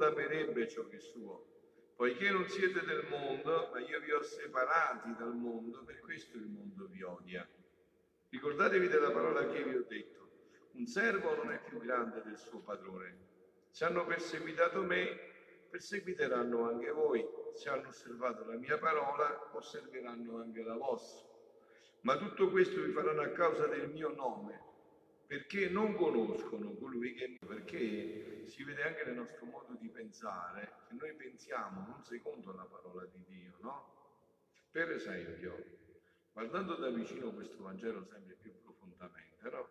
mondo amerebbe ciò che è suo. Poiché non siete del mondo, ma io vi ho separati dal mondo, per questo il mondo vi odia. Ricordatevi della parola che vi ho detto. Un servo non è più grande del suo padrone. Se hanno perseguitato me, perseguiteranno anche voi. Se hanno osservato la mia parola, osserveranno anche la vostra. Ma tutto questo vi faranno a causa del mio nome, perché non conoscono colui che perché si vede anche nel nostro modo di pensare che noi pensiamo non secondo la parola di Dio, no? Per esempio, guardando da vicino questo Vangelo sempre più profondamente, no?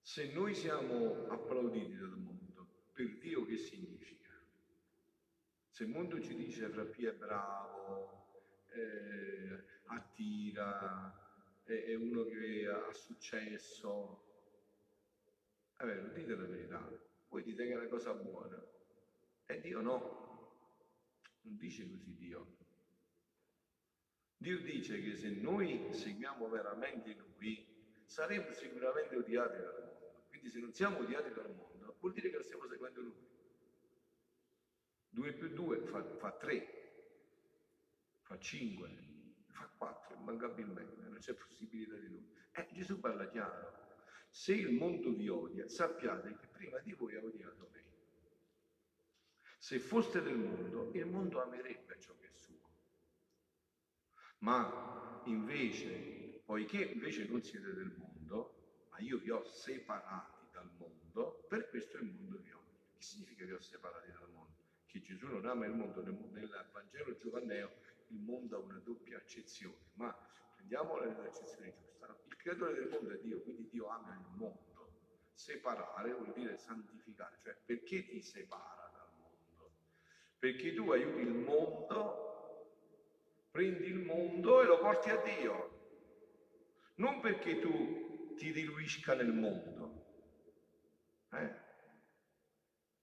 Se noi siamo applauditi dal mondo, per Dio che significa? Se il mondo ci dice Frappì è bravo, eh, attira, è uno che ha successo. È dite la verità. Voi dite che è una cosa buona. E Dio no. Non dice così Dio. Dio dice che se noi seguiamo veramente Lui, saremo sicuramente odiati dal mondo. Quindi se non siamo odiati dal mondo, vuol dire che lo stiamo seguendo Lui. 2 più 2 fa, fa 3, fa 5, fa 4 immancabilmente, non c'è possibilità di nulla. Eh, Gesù parla chiaro. Se il mondo vi odia, sappiate che prima di voi ha odiato me. Se foste del mondo, il mondo amerebbe ciò che è suo. Ma invece, poiché invece non siete del mondo, ma io vi ho separati dal mondo, per questo il mondo vi odia. Che significa vi ho separati dal mondo? Che Gesù non ama il mondo, nel Vangelo Giovanneo il mondo ha una doppia accezione, ma prendiamola nell'accezione giusta. Il creatore del mondo è Dio, quindi Dio ama il mondo. Separare vuol dire santificare, cioè perché ti separa dal mondo? Perché tu aiuti il mondo, prendi il mondo e lo porti a Dio. Non perché tu ti diluisca nel mondo, eh?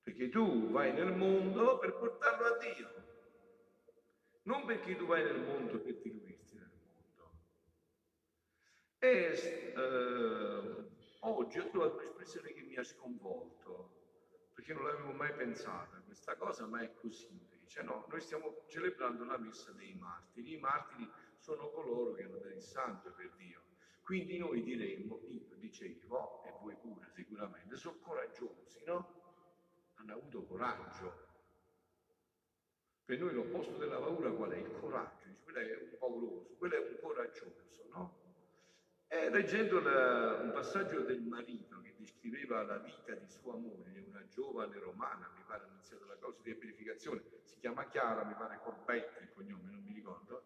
perché tu vai nel mondo per portarlo a Dio non perché tu vai nel mondo per diluirti nel mondo. E eh, oggi ho trovato un'espressione che mi ha sconvolto, perché non l'avevo mai pensata questa cosa, ma è così invece. No, noi stiamo celebrando la messa dei martiri. I martiri sono coloro che hanno dato il sangue per Dio. Quindi noi diremmo, io dicevo, e voi pure sicuramente, sono coraggiosi, no? Hanno avuto coraggio per noi l'opposto della paura qual è? Il coraggio. Quello è un pauroso, quello è un coraggioso, no? E leggendo la, un passaggio del marito che descriveva la vita di sua moglie, una giovane romana, mi pare ha iniziato la causa di beatificazione, si chiama Chiara, mi pare Corbetti il cognome, non mi ricordo,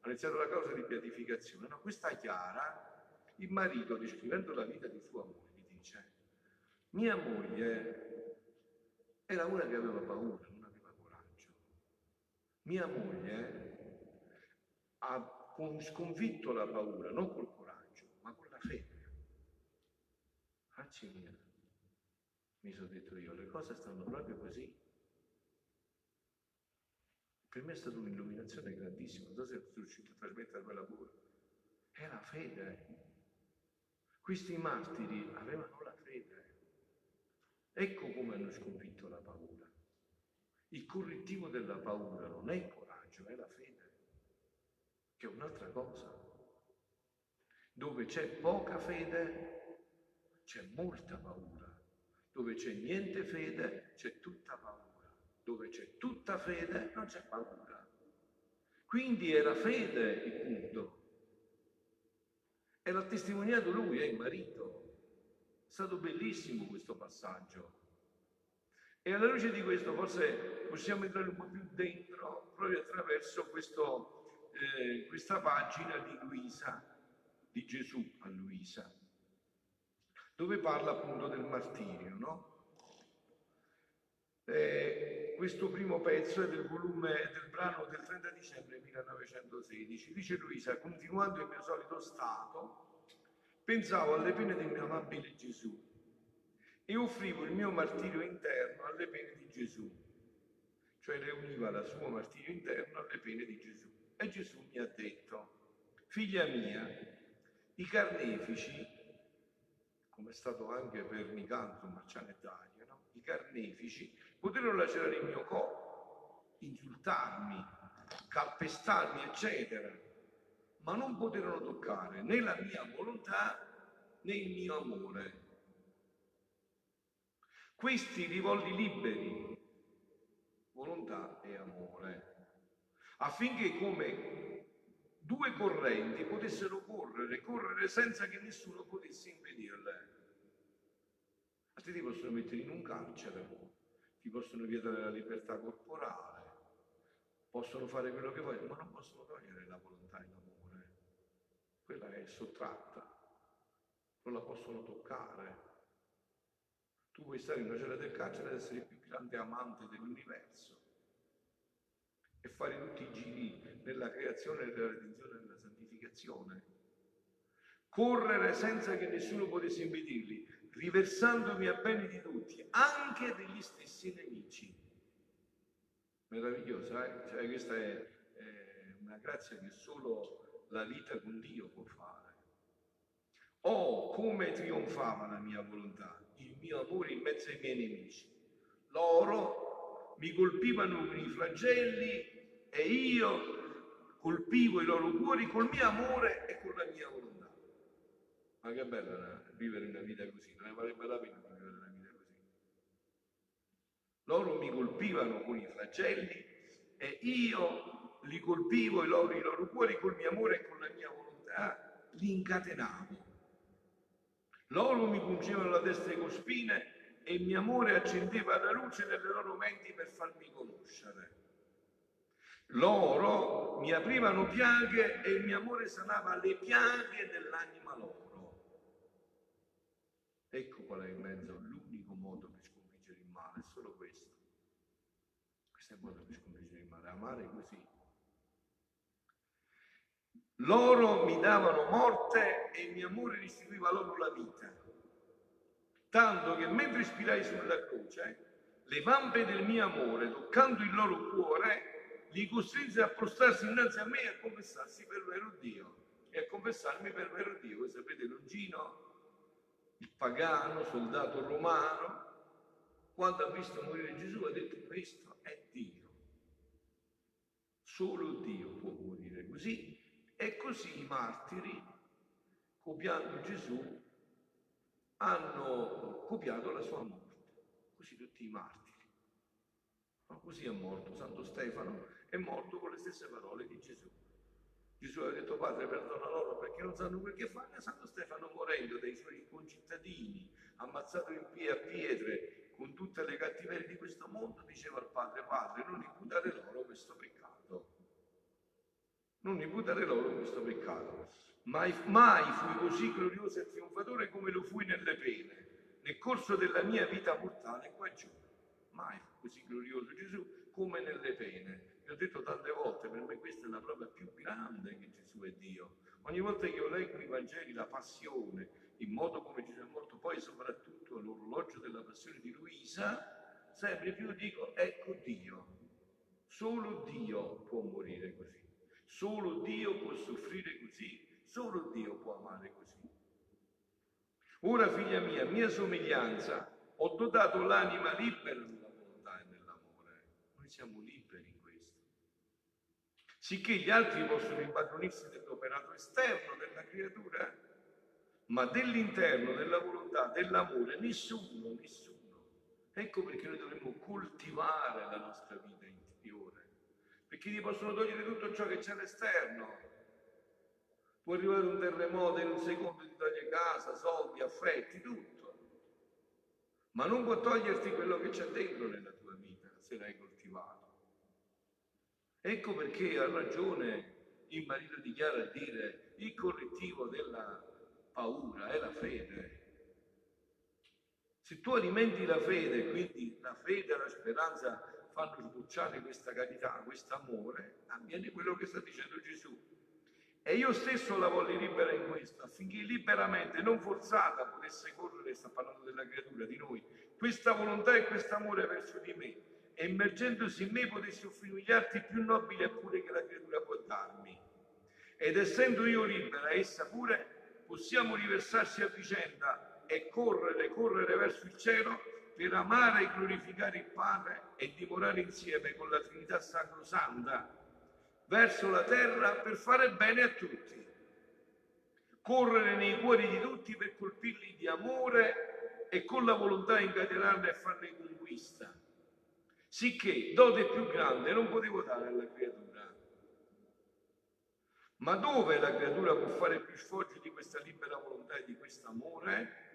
ha iniziato la causa di beatificazione. No, questa Chiara, il marito descrivendo la vita di sua moglie, dice, mia moglie era una che aveva paura, mia moglie ha sconfitto la paura, non col coraggio, ma con la fede. Facci mia, mi sono detto io, le cose stanno proprio così. Per me è stata un'illuminazione grandissima, non so se sono riuscito a trasmettere quella pure. È la fede. Questi martiri avevano la fede. Ecco come hanno sconfitto la paura. Il correttivo della paura non è il coraggio, è la fede, che è un'altra cosa. Dove c'è poca fede, c'è molta paura. Dove c'è niente fede, c'è tutta paura. Dove c'è tutta fede, non c'è paura. Quindi è la fede il punto. E l'ha testimoniato lui, è il marito. È stato bellissimo questo passaggio. E alla luce di questo forse possiamo entrare un po' più dentro proprio attraverso questo, eh, questa pagina di Luisa, di Gesù a Luisa, dove parla appunto del martirio, no? Eh, questo primo pezzo è del volume del brano del 30 dicembre 1916. Dice Luisa, continuando il mio solito stato, pensavo alle pene del mio amabile Gesù e offrivo il mio martirio interno alle pene di Gesù, cioè le univa la sua martirio interno alle pene di Gesù. E Gesù mi ha detto, figlia mia, i carnefici, come è stato anche per Nicandro Marcianettario, no? i carnefici poterono lacerare il mio corpo, insultarmi, calpestarmi, eccetera, ma non poterono toccare né la mia volontà né il mio amore. Questi li volli liberi, volontà e amore, affinché come due correnti potessero correre, correre senza che nessuno potesse impedirle. Altri ti possono mettere in un carcere, ti possono vietare la libertà corporale, possono fare quello che vogliono, ma non possono togliere la volontà e l'amore. Quella è sottratta, non la possono toccare. Tu puoi stare in una cella del carcere ed essere il più grande amante dell'universo e fare tutti i giri nella creazione, nella redenzione nella santificazione. Correre senza che nessuno potesse impedirli, riversandomi a bene di tutti, anche degli stessi nemici. Meravigliosa, eh? Cioè, questa è, è una grazia che solo la vita con Dio può fare. Oh, come trionfava la mia volontà, il mio amore in mezzo ai miei nemici. Loro mi colpivano con i flagelli e io colpivo i loro cuori col mio amore e con la mia volontà. Ma che bella vivere una vita così, non ne varrebbe la pena vivere una vita così. Loro mi colpivano con i flagelli e io li colpivo i loro, i loro cuori col mio amore e con la mia volontà, li incatenavo. Loro mi pungevano la testa con spine e il mio amore accendeva la luce nelle loro menti per farmi conoscere. Loro mi aprivano piaghe e il mio amore sanava le piaghe dell'anima loro. Ecco qual è in mezzo, l'unico modo per sconfiggere il male, è solo questo. Questo è il modo per sconfiggere il male, amare così. Loro mi davano morte e il mio amore restituiva loro la vita. Tanto che mentre ispirai sulla croce, le vampe del mio amore, toccando il loro cuore, li costrinse a prostrarsi innanzi a me e a confessarsi per vero Dio. E a confessarmi per vero Dio. Voi sapete, Longino il pagano, soldato romano, quando ha visto morire Gesù ha detto questo è Dio. Solo Dio può morire così. E così i martiri, copiando Gesù, hanno copiato la sua morte. Così tutti i martiri. Ma così è morto Santo Stefano, è morto con le stesse parole di Gesù. Gesù ha detto Padre perdona loro perché non sanno quel che fanno Santo Stefano morendo dai suoi concittadini, ammazzato in pie a pietre con tutte le cattiverie di questo mondo, diceva al Padre Padre non imputare loro questo peccato. Non imputare loro questo peccato. Mai, mai fui così glorioso e trionfatore come lo fui nelle pene, nel corso della mia vita mortale qua giù. Mai fu così glorioso Gesù come nelle pene vi ho detto tante volte, per me questa è la prova più grande che Gesù è Dio. Ogni volta che io leggo i Vangeli, la passione, il modo come Gesù è morto, poi soprattutto l'orologio della passione di Luisa, sempre più dico, ecco Dio. Solo Dio può morire così. Solo Dio può soffrire così. Solo Dio può amare così. Ora, figlia mia, mia somiglianza, ho dotato l'anima libera nella volontà e nell'amore. Noi siamo liberi sicché gli altri possono impadronirsi dell'operato esterno della creatura, ma dell'interno, della volontà, dell'amore, nessuno, nessuno. Ecco perché noi dovremmo coltivare la nostra vita perché ti possono togliere tutto ciò che c'è all'esterno. Può arrivare un terremoto in un secondo ti toglie casa, soldi, affetti, tutto. Ma non può toglierti quello che c'è dentro nella tua vita, se l'hai coltivato. Ecco perché ha ragione il marito dichiara a dire il correttivo della paura è la fede. Se tu alimenti la fede, quindi la fede la speranza fanno sbocciare questa carità, questo amore, avviene quello che sta dicendo Gesù. E io stesso la voglio libera in questo, affinché liberamente, non forzata, potesse correre, sta parlando della creatura, di noi, questa volontà e questo amore verso di me e immergendosi in me potessi offrirmi gli arti più nobili e pure che la creatura può darmi. Ed essendo io libera, essa pure, possiamo riversarsi a vicenda e correre, correre verso il cielo per amare e glorificare il Padre e dimorare insieme con la Trinità Sacrosanta verso la terra per fare bene a tutti, correre nei cuori di tutti per colpirli di amore e con la volontà incatenarli e farne conquista. Sicché dote più grande non potevo dare alla creatura. Ma dove la creatura può fare più sfoggio di questa libera volontà e di questo amore?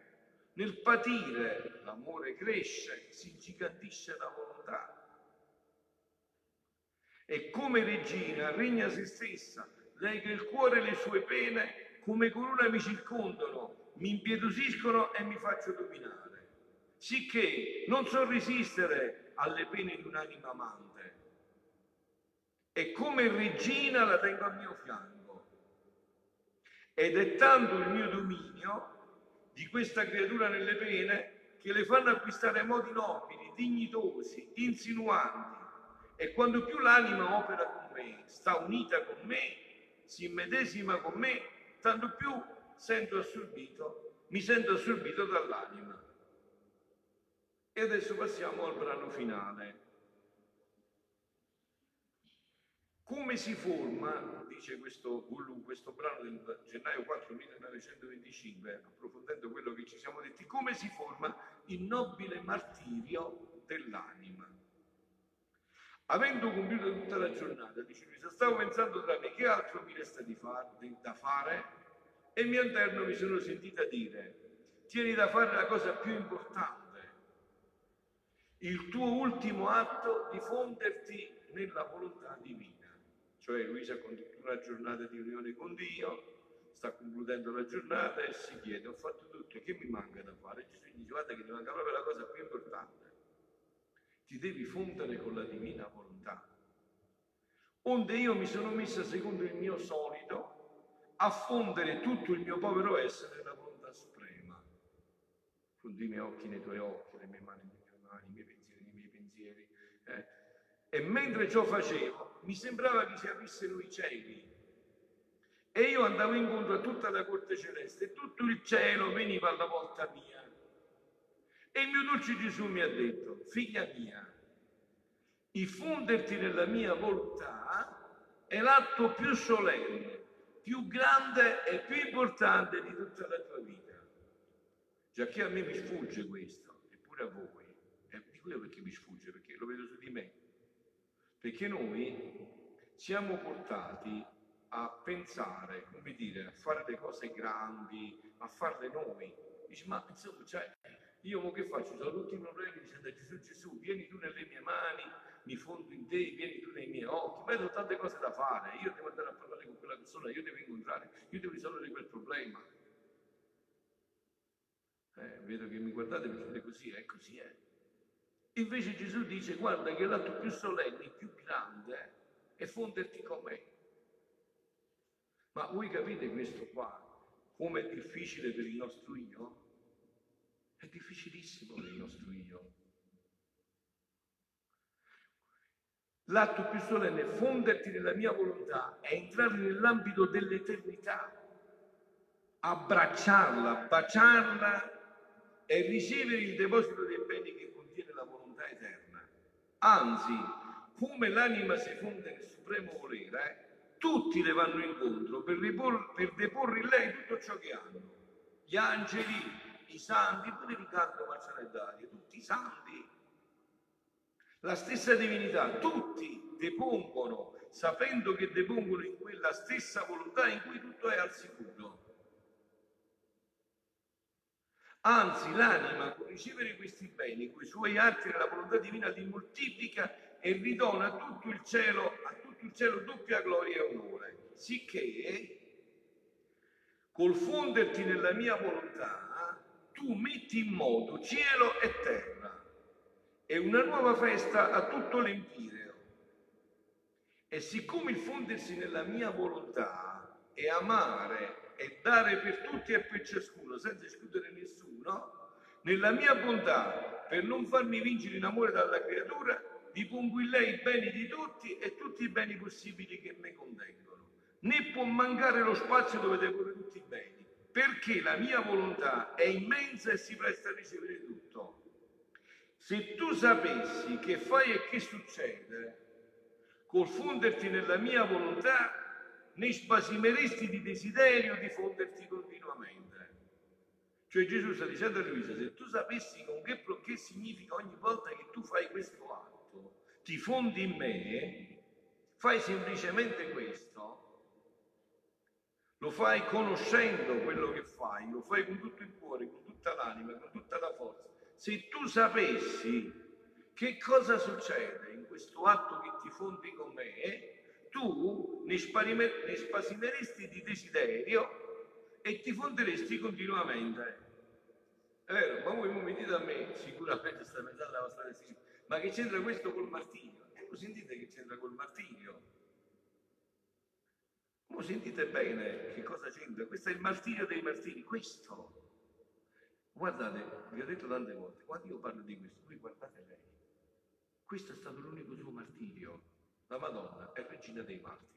Nel patire l'amore cresce, si ingigantisce la volontà. E come regina regna se stessa, lei che il cuore e le sue pene come corona mi circondano, mi impietosiscono e mi faccio dominare. Sicché non so resistere alle pene di un'anima amante. E come regina la tengo al mio fianco. Ed è tanto il mio dominio di questa creatura nelle pene che le fanno acquistare modi nobili, dignitosi, insinuanti. E quando più l'anima opera con me, sta unita con me, si immedesima con me, tanto più sento assorbito, mi sento assorbito dall'anima. E adesso passiamo al brano finale. Come si forma, dice questo questo brano del gennaio 4 1925, approfondendo quello che ci siamo detti, come si forma il nobile martirio dell'anima. Avendo compiuto tutta la giornata, dice Luisa, stavo pensando tra me che altro mi resta far, da fare? E mio interno mi sono sentita dire, tieni da fare la cosa più importante, il tuo ultimo atto di fonderti nella volontà divina cioè Luisa ha condotto una giornata di unione con Dio, sta concludendo la giornata e si chiede, ho fatto tutto, che mi manca da fare? Gesù gli dice, guarda che ti manca proprio la cosa più importante, ti devi fondere con la divina volontà. Onde io mi sono messa secondo il mio solito a fondere tutto il mio povero essere nella volontà suprema. Fondi i miei occhi nei tuoi occhi, le mie mani nelle mie mani, i miei pensieri nei miei pensieri. Eh? E mentre ciò facevo, mi sembrava che si aprissero i cieli e io andavo incontro a tutta la corte celeste e tutto il cielo veniva alla volta mia. E il mio dolce Gesù mi ha detto, figlia mia, il fonderti nella mia volontà è l'atto più solenne, più grande e più importante di tutta la tua vita. Già che a me mi sfugge questo, eppure a voi. E dico io perché mi sfugge, perché lo vedo su di me perché noi siamo portati a pensare, come dire, a fare le cose grandi, a farle noi. Dici, ma insomma, cioè, io che faccio? Ho tutti i problemi dicendo Gesù Gesù, vieni tu nelle mie mani, mi fondo in te, vieni tu nei miei occhi, ma io ho tante cose da fare, io devo andare a parlare con quella persona, io devo incontrare, io devo risolvere quel problema. Eh, vedo che mi guardate perché così è, così è. Invece Gesù dice, guarda che l'atto più solenne, più grande, è fonderti con me. Ma voi capite questo qua, come è difficile per il nostro io? È difficilissimo per il nostro io. L'atto più solenne è fonderti nella mia volontà, è entrare nell'ambito dell'eternità, abbracciarla, baciarla e ricevere il deposito dei beni che contiene la volontà eterna. Anzi, come l'anima si fonde nel supremo volere, tutti le vanno incontro per, ripor- per deporre in lei tutto ciò che hanno. Gli angeli, i santi, pure Riccardo Marcianettaria, tutti i santi, la stessa divinità, tutti depongono, sapendo che depongono in quella stessa volontà in cui tutto è al sicuro. Anzi, l'anima, con ricevere questi beni, con i suoi atti nella volontà divina, li moltiplica e ridona a tutto il cielo, a tutto il cielo doppia gloria e onore. Sicché, col fonderti nella mia volontà, tu metti in moto cielo e terra e una nuova festa a tutto l'empireo. E siccome il fondersi nella mia volontà è amare e dare per tutti e per ciascuno, senza escludere nessuno, nella mia bontà, per non farmi vincere in amore dalla creatura, dipongo in lei i beni di tutti e tutti i beni possibili che me contengono. Né può mancare lo spazio dove deporre tutti i beni, perché la mia volontà è immensa e si presta a ricevere tutto. Se tu sapessi che fai e che succede col fonderti nella mia volontà, ne spasimeresti di desiderio di fonderti continuamente. Cioè Gesù sta dicendo a Luisa, se tu sapessi con che, che significa ogni volta che tu fai questo atto, ti fondi in me, fai semplicemente questo, lo fai conoscendo quello che fai, lo fai con tutto il cuore, con tutta l'anima, con tutta la forza. Se tu sapessi che cosa succede in questo atto che ti fondi con me, tu ne, ne spasimeresti di desiderio e ti fonderesti continuamente. È vero, ma voi mi dite a me, sicuramente sta pensando alla vostra decisione, ma che c'entra questo col martirio? E voi sentite che c'entra col martirio? Voi sentite bene che cosa c'entra? Questo è il martirio dei martiri, questo. Guardate, vi ho detto tante volte, quando io parlo di questo, voi guardate lei. Questo è stato l'unico suo martirio. La Madonna è regina dei martiri.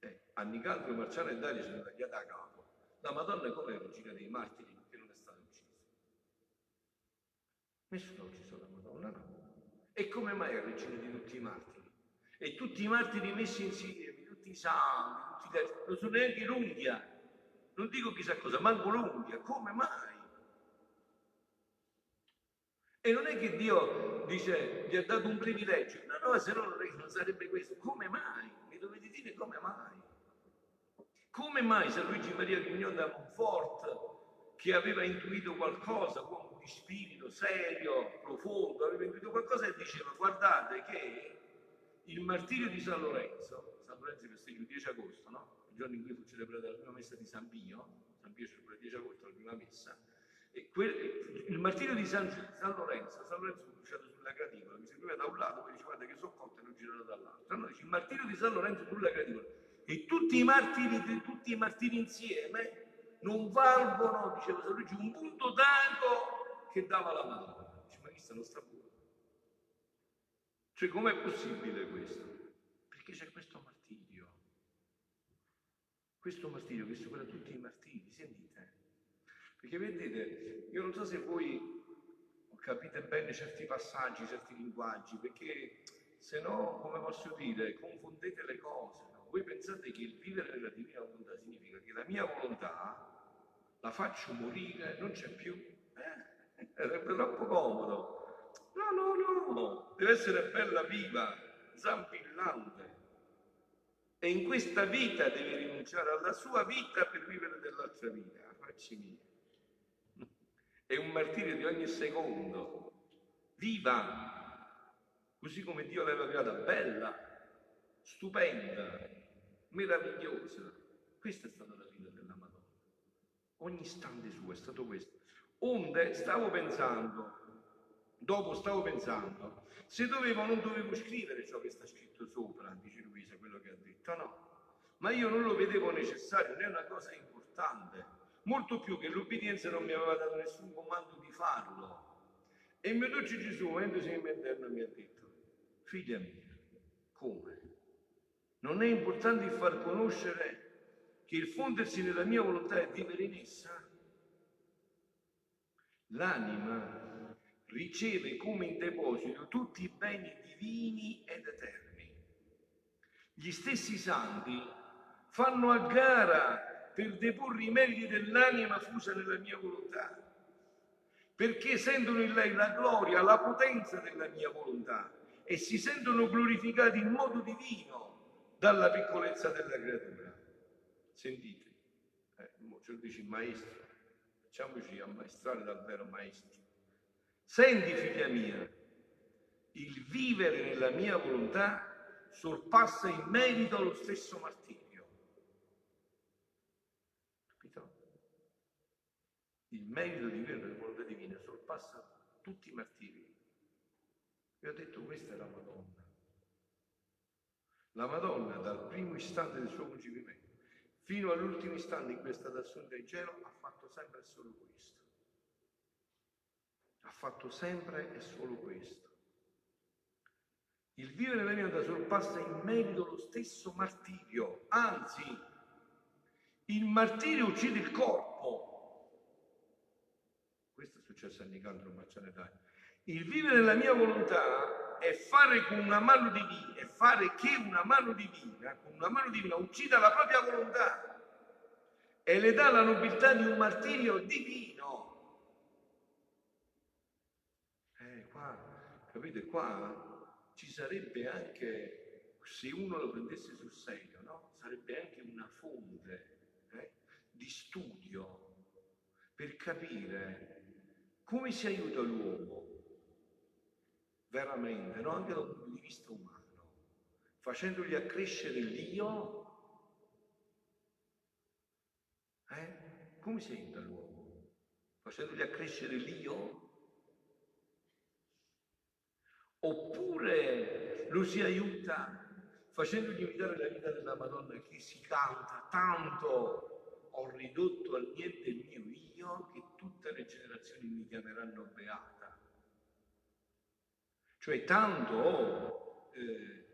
Eh, a Nicandro, Marciano e Dario l'ha tagliata a capo. La Madonna è come regina dei martiri Nessuno ha ucciso la Madonna, no. E come mai è regina di tutti i martiri? E tutti i martiri messi insieme, tutti i santi, tutti i... non sono neanche l'unghia. Non dico chissà cosa, manco l'unghia. Come mai? E non è che Dio dice, gli ha dato un privilegio. No, no, se no non sarebbe questo. Come mai? Mi dovete dire come mai? Come mai San Luigi Maria Grignon da Monfort, che aveva intuito qualcosa, uomo di spirito serio, profondo, aveva intuito qualcosa e diceva guardate che il martirio di San Lorenzo, San Lorenzo festeggia il 10 agosto, no? il giorno in cui fu celebrata la prima messa di San Pio, San Pio celebra il 10 agosto la prima messa, il martirio di San, San, Lorenzo, San Lorenzo fu bruciato sulla graticola, mi serviva da un lato, poi dice guarda che sono cotte e lo girano dall'altro. Allora dice il martirio di San Lorenzo sulla graticola. E tutti i martiri, tutti i martiri insieme non valgono, diceva San Luigi, un punto d'ago che dava la mano. Dice, ma chi non sta buono? Cioè, com'è possibile questo? Perché c'è questo martirio. Questo martirio che supera tutti i martiri, sentite? Perché vedete, io non so se voi capite bene certi passaggi, certi linguaggi, perché se no, come posso dire, confondete le cose. No? Voi pensate che il vivere nella divina volontà significa che la mia volontà la faccio morire, non c'è più. Eh? sarebbe troppo comodo. No, no, no, deve essere bella viva, zampillante. E in questa vita devi rinunciare alla sua vita per vivere dell'altra vita. Facci mia. È un martirio di ogni secondo. Viva, così come Dio l'aveva creata, bella, stupenda, meravigliosa. Questa è stata la vita della Madonna. Ogni istante suo è stato questo. Onde stavo pensando, dopo stavo pensando, se dovevo o non dovevo scrivere ciò che sta scritto sopra, dice Luisa, quello che ha detto, no. Ma io non lo vedevo necessario, è una cosa importante, molto più che l'obbedienza non mi aveva dato nessun comando di farlo. E il mio dolce Gesù, muovendosi in mio interno, mi ha detto, figlia mia, come? Non è importante il far conoscere che il fondersi nella mia volontà è vivere in essa? l'anima riceve come in deposito tutti i beni divini ed eterni. Gli stessi santi fanno a gara per deporre i meriti dell'anima fusa nella mia volontà, perché sentono in lei la gloria, la potenza della mia volontà e si sentono glorificati in modo divino dalla piccolezza della creatura. Sentite, eh, ce lo dice il maestro, facciamoci ammaestrare dal vero maestro. Senti, figlia mia, il vivere nella mia volontà sorpassa in merito lo stesso martirio. Il merito di vivere nella volontà divina sorpassa tutti i martiri. Vi ho detto questa è la Madonna. La Madonna dal primo istante del suo concepimento fino all'ultimo istante in cui è stata assunta in cielo, ha fatto sempre e solo questo. Ha fatto sempre e solo questo. Il vivere nella vita sorpassa in merito lo stesso martirio, anzi, il martirio uccide il corpo. Successo a Nicandro Marcianetani. Il vivere nella mia volontà è fare con una mano divina, è fare che una mano divina, con una mano divina uccida la propria volontà e le dà la nobiltà di un martirio divino. Eh, qua, capite, qua ci sarebbe anche, se uno lo prendesse sul serio, no? Sarebbe anche una fonte eh, di studio per capire come si aiuta l'uomo veramente, no? anche dal punto di vista umano, facendogli accrescere l'io. Eh? Come si aiuta l'uomo? Facendogli accrescere l'io? Oppure lo si aiuta facendogli imitare la vita della Madonna che si canta tanto ho ridotto al niente il mio io che tutte le generazioni mi chiameranno beata. Cioè tanto eh,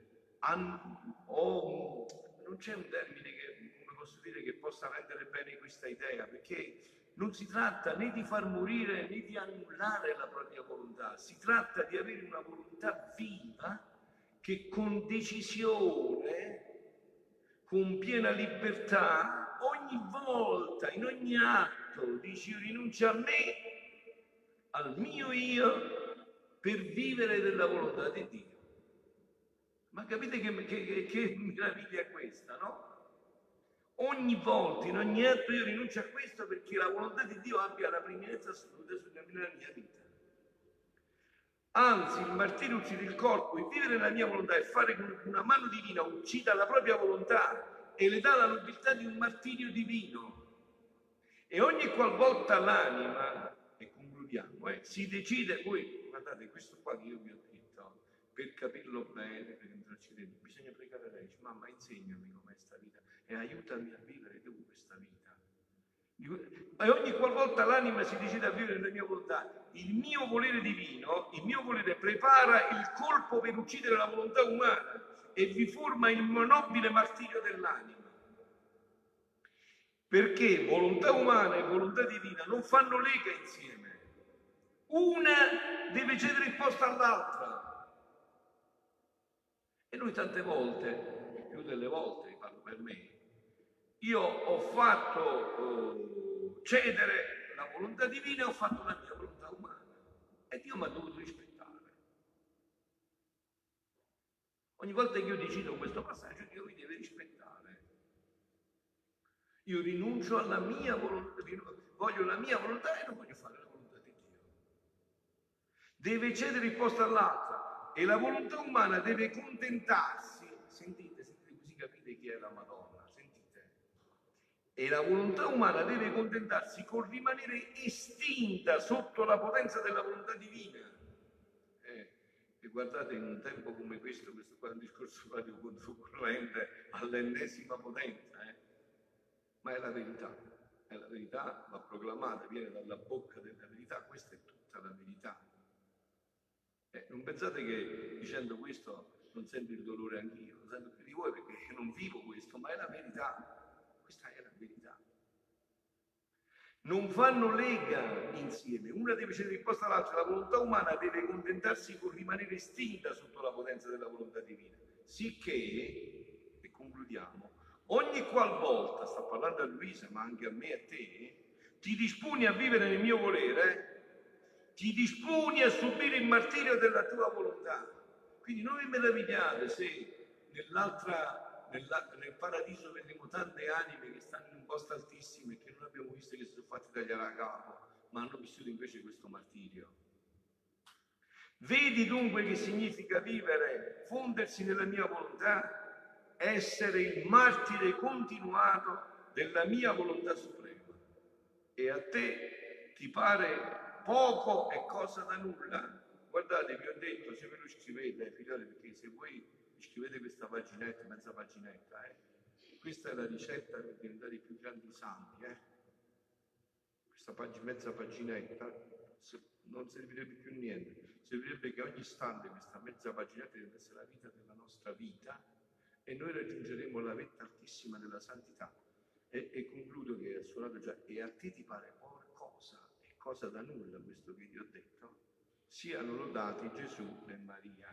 an, ho, non c'è un termine che, come posso dire, che possa rendere bene questa idea, perché non si tratta né di far morire né di annullare la propria volontà, si tratta di avere una volontà viva che con decisione, con piena libertà, ogni volta, in ogni atto, dici io rinuncio a me, al mio io, per vivere della volontà di Dio. Ma capite che, che, che meraviglia è questa, no? Ogni volta, in ogni atto io rinuncio a questo perché la volontà di Dio abbia la preminenza assoluta sulla mia vita. Anzi, il martirio uccide il corpo e vivere nella mia volontà e fare con una mano divina uccida la propria volontà e le dà la nobiltà di un martirio divino. E ogni qualvolta l'anima, e concludiamo, eh, si decide, voi guardate, questo qua che io vi ho detto, per capirlo bene, per entrarci dentro, bisogna pregare lei, dice, mamma insegnami com'è questa vita e aiutami a vivere tu questa vita. E ogni qualvolta l'anima si decide a vivere nella mia volontà, il mio volere divino, il mio volere prepara il colpo per uccidere la volontà umana e vi forma il nobile martirio dell'anima. Perché volontà umana e volontà divina non fanno lega insieme. Una deve cedere il posto all'altra. E noi tante volte, più delle volte, parlo per me, io ho fatto eh, cedere la volontà divina e ho fatto la mia volontà umana. E Dio mi ha dovuto rispettare. Ogni volta che io decido questo passaggio, Dio mi deve rispettare. Io rinuncio alla mia volontà, voglio la mia volontà e non voglio fare la deve cedere il posto all'altra e la volontà umana deve contentarsi. Sentite, sentite così capite chi è la Madonna. E la volontà umana deve contentarsi con rimanere estinta sotto la potenza della volontà divina. Eh, e guardate, in un tempo come questo, questo qua è un discorso radio concorrente all'ennesima potenza, eh? ma è la verità, è la verità, va proclamata, viene dalla bocca della verità, questa è tutta la verità. Eh, non pensate che dicendo questo non sento il dolore anch'io, lo sento più di voi perché non vivo questo, ma è la verità. Questa è la verità. Non fanno lega insieme, una deve cedere risposta all'altra, la volontà umana deve contentarsi con rimanere estinta sotto la potenza della volontà divina, sicché, e concludiamo, ogni qualvolta, sta parlando a Luisa ma anche a me e a te, ti disponi a vivere nel mio volere, ti disponi a subire il martirio della tua volontà. Quindi non vi meravigliate se nell'altra, nella, nel paradiso vedremo tante anime che stanno in un posto altissimo e che non abbiamo visto che si sono fatti tagliare a capo, ma hanno vissuto invece questo martirio. Vedi dunque che significa vivere, fondersi nella mia volontà, essere il martire continuato della mia volontà suprema. E a te ti pare poco è cosa da nulla. Guardate, vi ho detto, se ve lo scrivete, figlioli, perché se voi scrivete questa paginetta, mezza paginetta, eh, questa è la ricetta per diventare i più grandi santi. Eh. Questa pag- mezza paginetta non servirebbe più niente, servirebbe che ogni istante questa mezza paginetta diventasse la vita della nostra vita e noi raggiungeremo la vetta altissima della santità. E, e concludo che ha suonato già, e a te ti pare poco cosa da nulla questo che vi ho detto? Siano lodati Gesù e Maria.